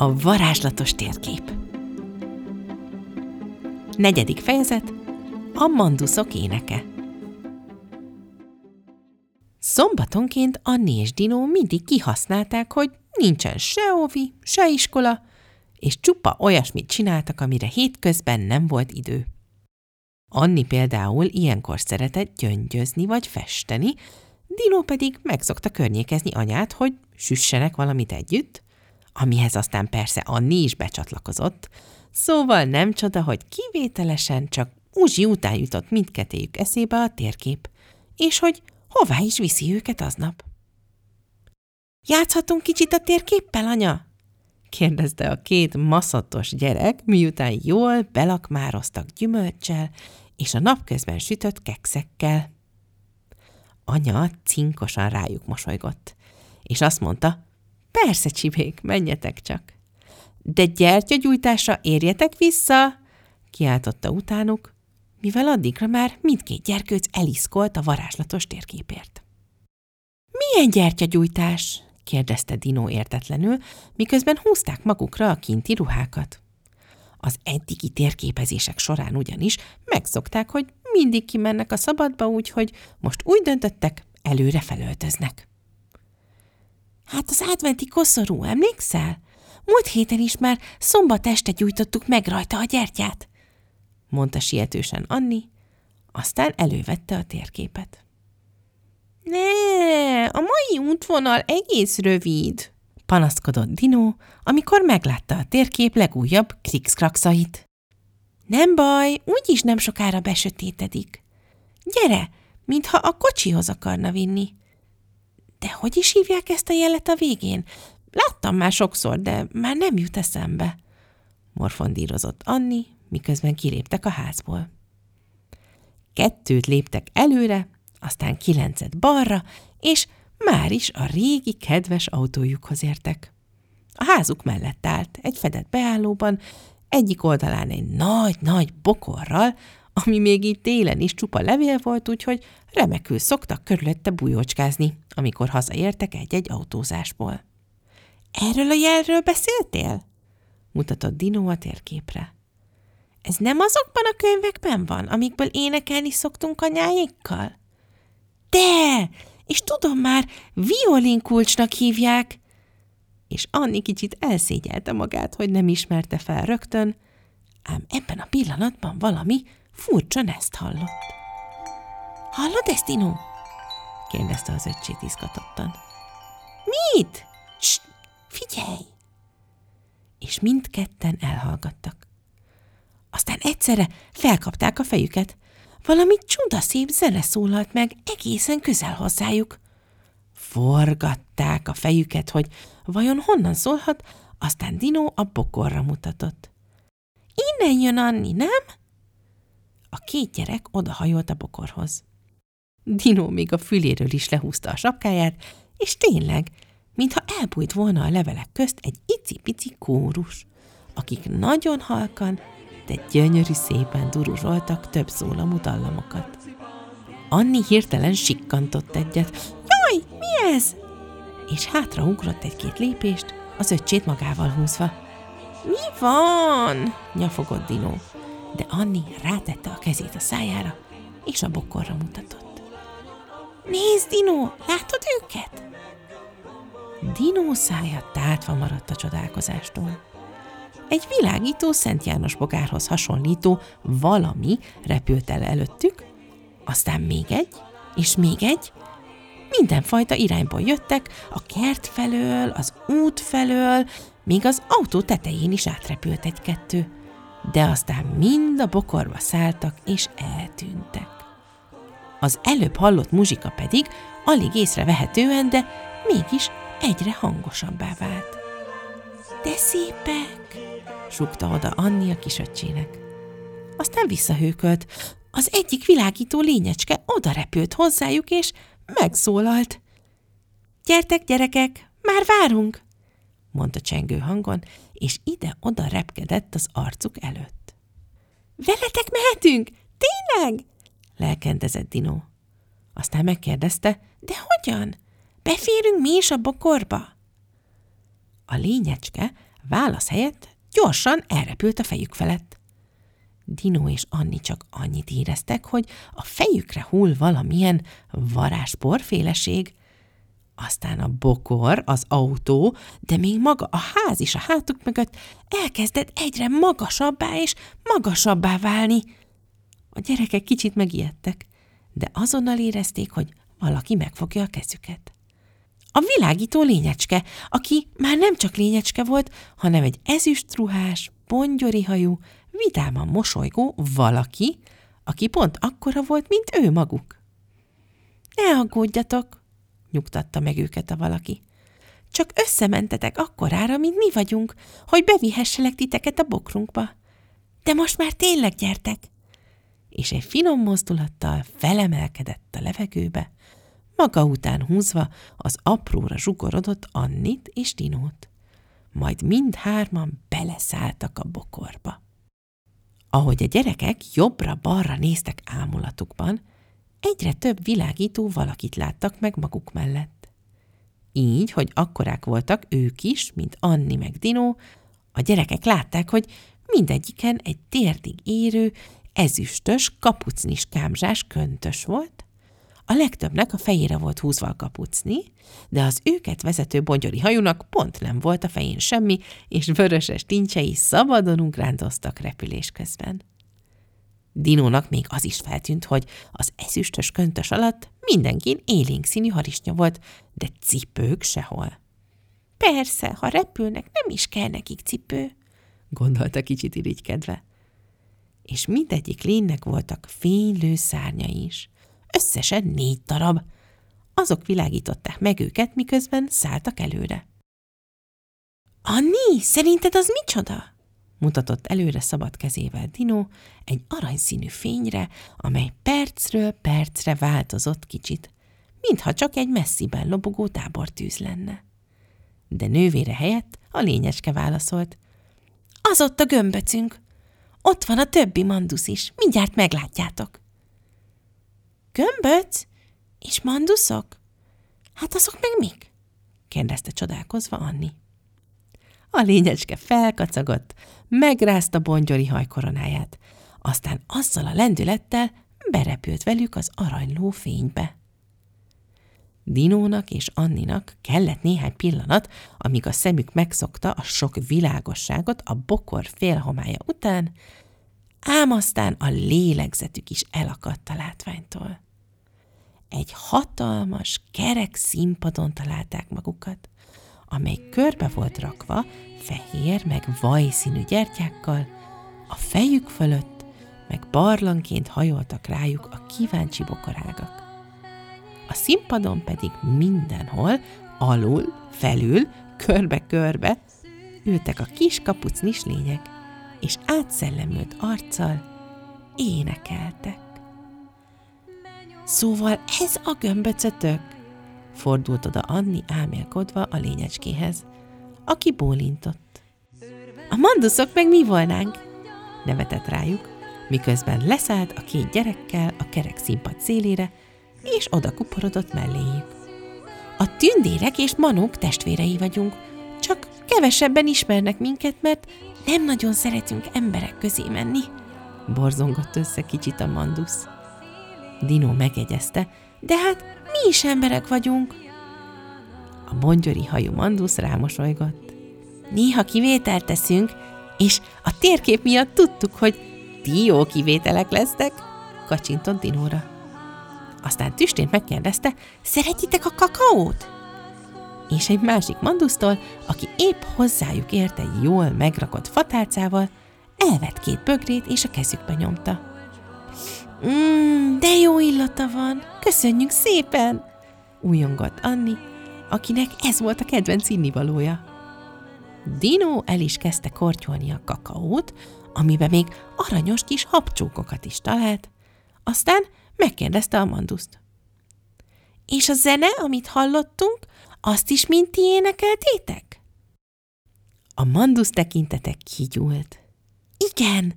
A varázslatos térkép Negyedik fejezet A manduszok éneke Szombatonként Anni és Dino mindig kihasználták, hogy nincsen se óvi, se iskola, és csupa olyasmit csináltak, amire hétközben nem volt idő. Anni például ilyenkor szeretett gyöngyözni vagy festeni, Dino pedig megszokta környékezni anyát, hogy süssenek valamit együtt, amihez aztán persze Anni is becsatlakozott, szóval nem csoda, hogy kivételesen csak Uzsi után jutott mindkettőjük eszébe a térkép, és hogy hová is viszi őket aznap. Játszhatunk kicsit a térképpel, anya? kérdezte a két maszatos gyerek, miután jól belakmároztak gyümölcsel és a napközben sütött kekszekkel. Anya cinkosan rájuk mosolygott, és azt mondta, persze, csibék, menjetek csak. De gyertyagyújtásra érjetek vissza, kiáltotta utánuk, mivel addigra már mindkét gyerkőc eliszkolt a varázslatos térképért. Milyen gyertyagyújtás? kérdezte Dino értetlenül, miközben húzták magukra a kinti ruhákat. Az eddigi térképezések során ugyanis megszokták, hogy mindig kimennek a szabadba, úgyhogy most úgy döntöttek, előre felöltöznek. Hát az adventi koszorú, emlékszel? Múlt héten is már szombat este gyújtottuk meg rajta a gyertyát, mondta sietősen Anni, aztán elővette a térképet. Ne, a mai útvonal egész rövid, panaszkodott Dino, amikor meglátta a térkép legújabb krikszkrakszait. Nem baj, úgyis nem sokára besötétedik. Gyere, mintha a kocsihoz akarna vinni. De hogy is hívják ezt a jelet a végén? Láttam már sokszor, de már nem jut eszembe. Morfondírozott Anni, miközben kiléptek a házból. Kettőt léptek előre, aztán kilencet balra, és már is a régi, kedves autójukhoz értek. A házuk mellett állt, egy fedett beállóban, egyik oldalán egy nagy-nagy bokorral, ami még így télen is csupa levél volt, úgyhogy remekül szoktak körülötte bujócskázni, amikor hazaértek egy-egy autózásból. Erről a jelről beszéltél? mutatott Dino a térképre. Ez nem azokban a könyvekben van, amikből énekelni szoktunk anyáékkal? De! És tudom már, violinkulcsnak hívják! És Anni kicsit elszégyelte magát, hogy nem ismerte fel rögtön, ám ebben a pillanatban valami furcsa ezt hallott. Hallod ezt, Dino? kérdezte az öccsét izgatottan. Mit? Cs, figyelj! És mindketten elhallgattak. Aztán egyszerre felkapták a fejüket. Valami csodaszép zene szólalt meg egészen közel hozzájuk. Forgatták a fejüket, hogy vajon honnan szólhat, aztán Dino a bokorra mutatott. Innen jön Anni, nem? A két gyerek odahajolt a bokorhoz. Dino még a füléről is lehúzta a sapkáját, és tényleg, mintha elbújt volna a levelek közt egy icipici kórus, akik nagyon halkan, de gyönyörű szépen duruzsoltak több szólamú dallamokat. Anni hirtelen sikkantott egyet. Jaj, mi ez? És hátraugrott egy-két lépést, az öccsét magával húzva. Mi van? nyafogott Dino, de Anni rátette a kezét a szájára, és a bokorra mutatott. Nézd, Dino, látod őket? Dino szája tátva maradt a csodálkozástól. Egy világító Szent János bogárhoz hasonlító valami repült el előttük, aztán még egy, és még egy, mindenfajta irányból jöttek, a kert felől, az út felől, még az autó tetején is átrepült egy-kettő, de aztán mind a bokorba szálltak és eltűntek. Az előbb hallott muzsika pedig alig észrevehetően, de mégis egyre hangosabbá vált. De szépek, súgta oda Anni a kisöccsének. Aztán visszahőkölt. Az egyik világító lényecske oda repült hozzájuk, és megszólalt. Gyertek, gyerekek, már várunk, mondta csengő hangon, és ide-oda repkedett az arcuk előtt. Veletek mehetünk? Tényleg? lelkendezett Dino. Aztán megkérdezte, de hogyan? Beférünk mi is a bokorba? A lényecske válasz helyett gyorsan elrepült a fejük felett. Dino és Anni csak annyit éreztek, hogy a fejükre hull valamilyen varázsporféleség, aztán a bokor, az autó, de még maga a ház is a hátuk mögött elkezdett egyre magasabbá és magasabbá válni. A gyerekek kicsit megijedtek, de azonnal érezték, hogy valaki megfogja a kezüket. A világító lényecske, aki már nem csak lényecske volt, hanem egy ezüstruhás, pongyori hajú, vidáman mosolygó valaki, aki pont akkora volt, mint ő maguk. Ne aggódjatok, nyugtatta meg őket a valaki. Csak összementetek akkorára, mint mi vagyunk, hogy bevihesselek titeket a bokrunkba. De most már tényleg gyertek! És egy finom mozdulattal felemelkedett a levegőbe, maga után húzva az apróra zsugorodott Annit és Dinót. Majd mindhárman beleszálltak a bokorba. Ahogy a gyerekek jobbra-balra néztek ámulatukban, egyre több világító valakit láttak meg maguk mellett. Így, hogy akkorák voltak ők is, mint Anni meg Dino, a gyerekek látták, hogy mindegyiken egy térdig érő, ezüstös, kapucnis kámzsás köntös volt, a legtöbbnek a fejére volt húzva a kapucni, de az őket vezető bongyori hajónak pont nem volt a fején semmi, és vöröses tincsei szabadon ugrándoztak repülés közben. Dinónak még az is feltűnt, hogy az ezüstös köntös alatt mindenkin élénk színű harisnya volt, de cipők sehol. Persze, ha repülnek, nem is kell nekik cipő, gondolta kicsit irigykedve. És mindegyik lénynek voltak fénylő szárnyai is. Összesen négy darab. Azok világították meg őket, miközben szálltak előre. Anni, szerinted az micsoda? Mutatott előre szabad kezével Dino egy aranyszínű fényre, amely percről percre változott kicsit, mintha csak egy messziben lobogó tábortűz lenne. De nővére helyett a lényecske válaszolt. Az ott a gömböcünk. Ott van a többi mandusz is, mindjárt meglátjátok. Gömböc? És manduszok? Hát azok meg mik? kérdezte csodálkozva Anni. A lényecske felkacagott, megrázta bongyori hajkoronáját, aztán azzal a lendülettel berepült velük az aranyló fénybe. Dinónak és Anninak kellett néhány pillanat, amíg a szemük megszokta a sok világosságot a bokor félhomája után, ám aztán a lélegzetük is elakadt a látványtól. Egy hatalmas, kerek színpadon találták magukat, amely körbe volt rakva fehér meg vajszínű gyertyákkal, a fejük fölött meg barlanként hajoltak rájuk a kíváncsi bokorágak. A színpadon pedig mindenhol, alul, felül, körbe-körbe ültek a kis kapucnis lények, és átszellemült arccal énekeltek. Szóval ez a gömböcötök? Fordult oda Anni álmélkodva a lényecskéhez, aki bólintott. A manduszok meg mi volnánk? Nevetett rájuk, miközben leszállt a két gyerekkel a kerek színpad szélére, és oda kuporodott melléjük. A tündérek és manók testvérei vagyunk, csak kevesebben ismernek minket, mert nem nagyon szeretünk emberek közé menni, borzongott össze kicsit a mandusz. Dino megegyezte, de hát mi is emberek vagyunk. A bongyori hajú mandusz rámosolygott. Néha kivételt teszünk, és a térkép miatt tudtuk, hogy ti jó kivételek lesztek, kacsintott Dinóra. Aztán tüstént megkérdezte, szeretitek a kakaót? És egy másik mandusztól, aki épp hozzájuk ért egy jól megrakott fatálcával, elvett két bögrét és a kezükbe nyomta. Mmm, de jó illata van, köszönjük szépen! újongott Anni, akinek ez volt a kedvenc innivalója. Dino el is kezdte kortyolni a kakaót, amiben még aranyos kis habcsókokat is talált, aztán megkérdezte a manduszt. És a zene, amit hallottunk, azt is mind ti énekeltétek? A mandusz tekintete kigyúlt. Igen,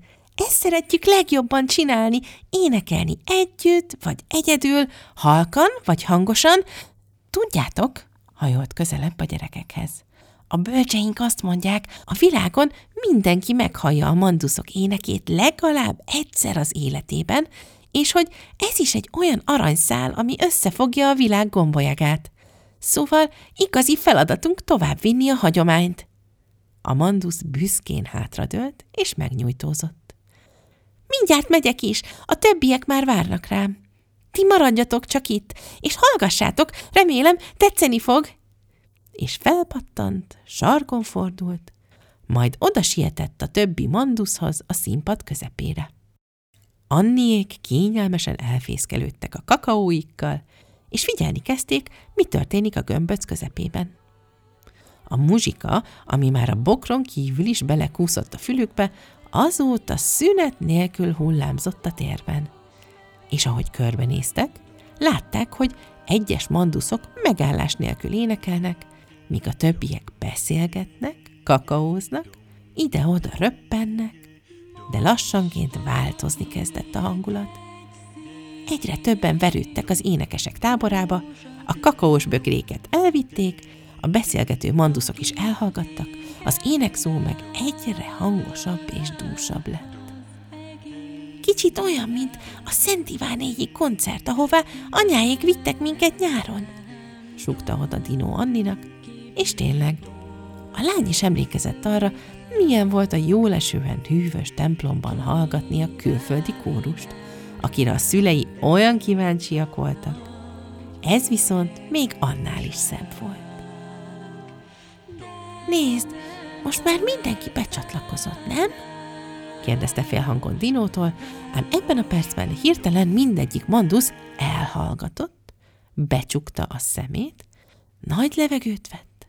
ezt szeretjük legjobban csinálni, énekelni együtt, vagy egyedül, halkan, vagy hangosan. Tudjátok, hajolt közelebb a gyerekekhez. A bölcseink azt mondják, a világon mindenki meghallja a manduszok énekét legalább egyszer az életében, és hogy ez is egy olyan aranyszál, ami összefogja a világ gombolyagát. Szóval igazi feladatunk továbbvinni a hagyományt. A mandusz büszkén hátradőlt, és megnyújtózott. Mindjárt megyek is, a többiek már várnak rám. Ti maradjatok csak itt, és hallgassátok, remélem tetszeni fog. És felpattant, sarkon fordult, majd oda sietett a többi manduszhoz a színpad közepére. Anniék kényelmesen elfészkelődtek a kakaóikkal, és figyelni kezdték, mi történik a gömböc közepében. A muzsika, ami már a bokron kívül is belekúszott a fülükbe, azóta szünet nélkül hullámzott a térben. És ahogy körbenéztek, látták, hogy egyes manduszok megállás nélkül énekelnek, míg a többiek beszélgetnek, kakaóznak, ide-oda röppennek, de lassanként változni kezdett a hangulat. Egyre többen verődtek az énekesek táborába, a kakaós bögréket elvitték, a beszélgető manduszok is elhallgattak, az énekszó meg egyre hangosabb és dúsabb lett. Kicsit olyan, mint a Szent Ivánéi koncert, ahová anyáik vittek minket nyáron, súgta oda Dino Anninak, és tényleg, a lány is emlékezett arra, milyen volt a jólesően hűvös templomban hallgatni a külföldi kórust, akire a szülei olyan kíváncsiak voltak. Ez viszont még annál is szebb volt. Nézd, most már mindenki becsatlakozott, nem? kérdezte félhangon Dinótól, ám ebben a percben hirtelen mindegyik mandusz elhallgatott, becsukta a szemét, nagy levegőt vett,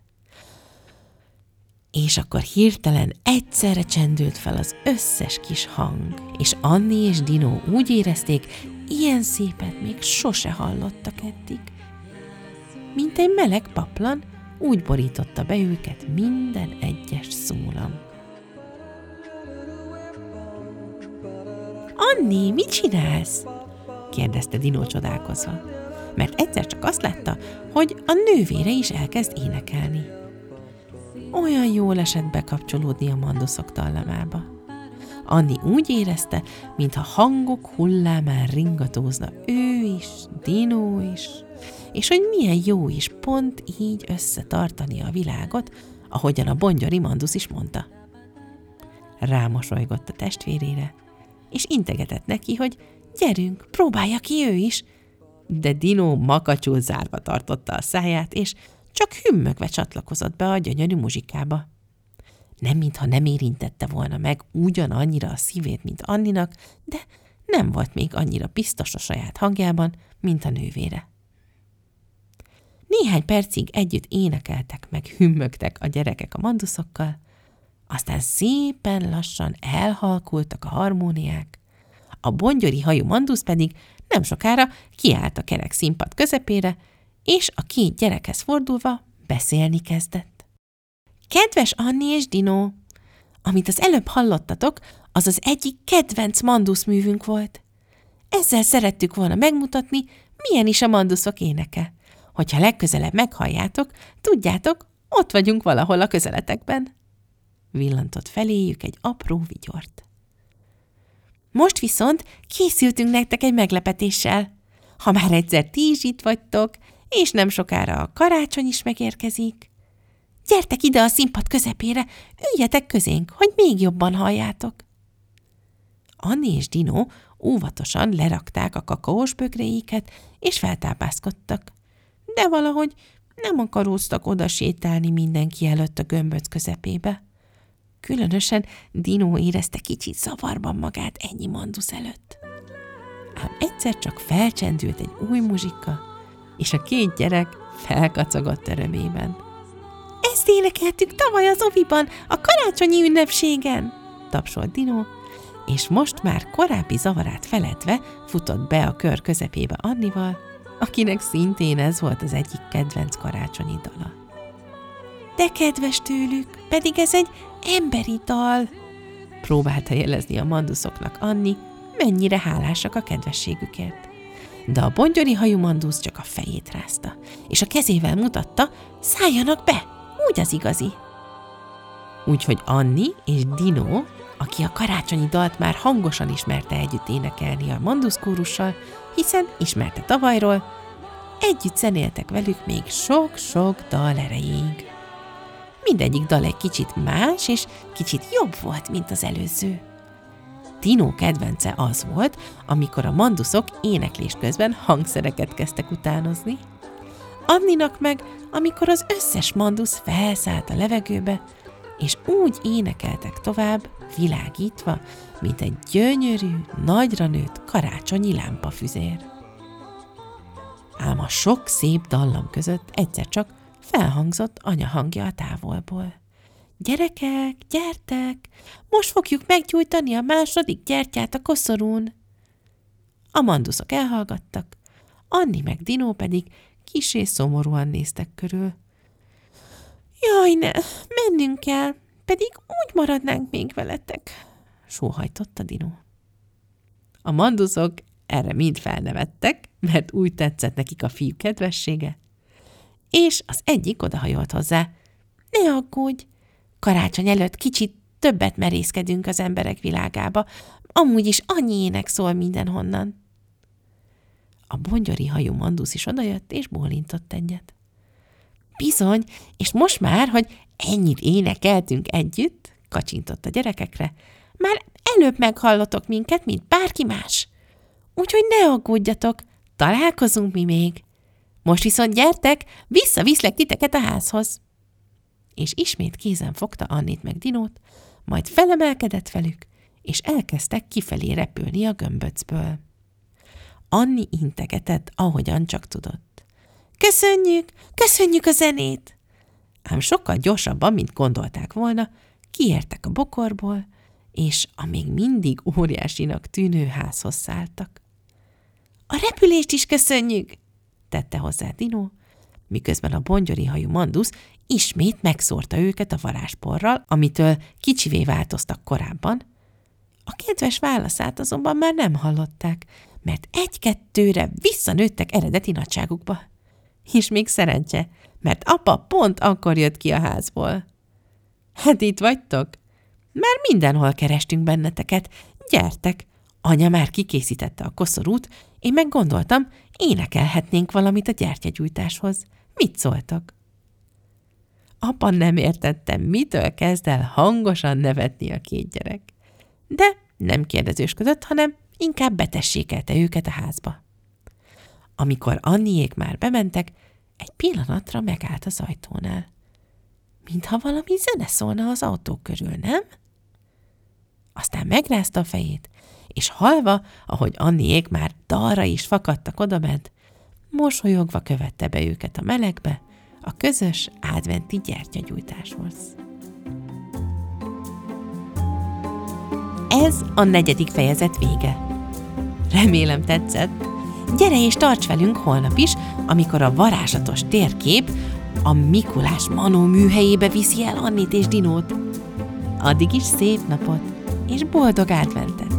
és akkor hirtelen egyszerre csendült fel az összes kis hang, és Anni és Dino úgy érezték, ilyen szépet még sose hallottak eddig. Mint egy meleg paplan, úgy borította be őket minden egyes szólam. Anni, mit csinálsz? kérdezte Dino csodálkozva, mert egyszer csak azt látta, hogy a nővére is elkezd énekelni. Olyan jól esett bekapcsolódni a mandoszok dallamába. Anni úgy érezte, mintha hangok hullámán ringatózna ő is, Dino is, és hogy milyen jó is pont így összetartani a világot, ahogyan a bongyori mandusz is mondta. Rámosolygott a testvérére, és integetett neki, hogy gyerünk, próbálja ki ő is, de Dino makacsul zárva tartotta a száját, és csak hümmögve csatlakozott be a gyönyörű muzsikába. Nem mintha nem érintette volna meg ugyanannyira a szívét, mint Anninak, de nem volt még annyira biztos a saját hangjában, mint a nővére. Néhány percig együtt énekeltek meg, hümmögtek a gyerekek a manduszokkal, aztán szépen lassan elhalkultak a harmóniák, a bongyori hajú mandusz pedig nem sokára kiállt a kerek színpad közepére, és a két gyerekhez fordulva beszélni kezdett. Kedves Anni és Dino, amit az előbb hallottatok, az az egyik kedvenc mandusz művünk volt. Ezzel szerettük volna megmutatni, milyen is a manduszok éneke. Hogyha legközelebb meghalljátok, tudjátok, ott vagyunk valahol a közeletekben. Villantott feléjük egy apró vigyort. Most viszont készültünk nektek egy meglepetéssel. Ha már egyszer ti is itt vagytok, és nem sokára a karácsony is megérkezik. Gyertek ide a színpad közepére, üljetek közénk, hogy még jobban halljátok. Anni és Dino óvatosan lerakták a kakaós bögréiket, és feltápászkodtak. De valahogy nem akaróztak oda sétálni mindenki előtt a gömböc közepébe. Különösen Dino érezte kicsit zavarban magát ennyi mandusz előtt. Ám egyszer csak felcsendült egy új muzsika, és a két gyerek felkacagott örömében. Ezt énekeltük tavaly az oviban, a karácsonyi ünnepségen, tapsolt Dino, és most már korábbi zavarát feledve futott be a kör közepébe Annival, akinek szintén ez volt az egyik kedvenc karácsonyi dala. De kedves tőlük, pedig ez egy emberi dal, próbálta jelezni a manduszoknak Anni, mennyire hálásak a kedvességükért de a bongyori hajú mandusz csak a fejét rázta, és a kezével mutatta, szálljanak be, úgy az igazi. Úgyhogy Anni és Dino, aki a karácsonyi dalt már hangosan ismerte együtt énekelni a manduszkórussal, hiszen ismerte tavalyról, együtt zenéltek velük még sok-sok dal erejéig. Mindegyik dal egy kicsit más, és kicsit jobb volt, mint az előző. Tino kedvence az volt, amikor a manduszok éneklés közben hangszereket kezdtek utánozni. Anninak meg, amikor az összes mandusz felszállt a levegőbe, és úgy énekeltek tovább, világítva, mint egy gyönyörű, nagyra nőtt karácsonyi lámpafüzér. Ám a sok szép dallam között egyszer csak felhangzott anya hangja a távolból. Gyerekek, gyertek, most fogjuk meggyújtani a második gyertyát a koszorún. A manduszok elhallgattak, Anni meg Dinó pedig kisé szomorúan néztek körül. Jaj, ne, mennünk kell, pedig úgy maradnánk még veletek, sóhajtotta Dinó. A manduszok erre mind felnevettek, mert úgy tetszett nekik a fiú kedvessége, és az egyik odahajolt hozzá. Ne aggódj, karácsony előtt kicsit többet merészkedünk az emberek világába, amúgy is annyi ének szól mindenhonnan. A bongyori hajú mandusz is odajött, és bólintott egyet. Bizony, és most már, hogy ennyit énekeltünk együtt, kacsintott a gyerekekre, már előbb meghallotok minket, mint bárki más. Úgyhogy ne aggódjatok, találkozunk mi még. Most viszont gyertek, visszaviszlek titeket a házhoz. És ismét kézen fogta Annit meg Dinót, majd felemelkedett velük, és elkezdtek kifelé repülni a gömböcből. Anni integetett, ahogyan csak tudott. Köszönjük, köszönjük a zenét! Ám sokkal gyorsabban, mint gondolták volna, kiértek a bokorból, és a még mindig óriásinak tűnő házhoz szálltak. A repülést is köszönjük! tette hozzá Dino, miközben a bongyori hajú mandusz ismét megszórta őket a varázsporral, amitől kicsivé változtak korábban. A kedves válaszát azonban már nem hallották, mert egy-kettőre visszanőttek eredeti nagyságukba. És még szerencse, mert apa pont akkor jött ki a házból. Hát itt vagytok? Már mindenhol kerestünk benneteket. Gyertek! Anya már kikészítette a koszorút, én meg gondoltam, énekelhetnénk valamit a gyertyagyújtáshoz. Mit szóltak? Apa nem értette, mitől kezd el hangosan nevetni a két gyerek. De nem kérdezősködött, hanem inkább betessékelte őket a házba. Amikor Anniék már bementek, egy pillanatra megállt az ajtónál. Mintha valami zene szólna az autó körül, nem? Aztán megrázta a fejét, és halva, ahogy Anniék már dalra is fakadtak odabent, mosolyogva követte be őket a melegbe, a közös adventi gyertyagyújtáshoz. Ez a negyedik fejezet vége. Remélem tetszett. Gyere és tarts velünk holnap is, amikor a varázslatos térkép a Mikulás Manó műhelyébe viszi el Annit és Dinót. Addig is szép napot, és boldog adventet!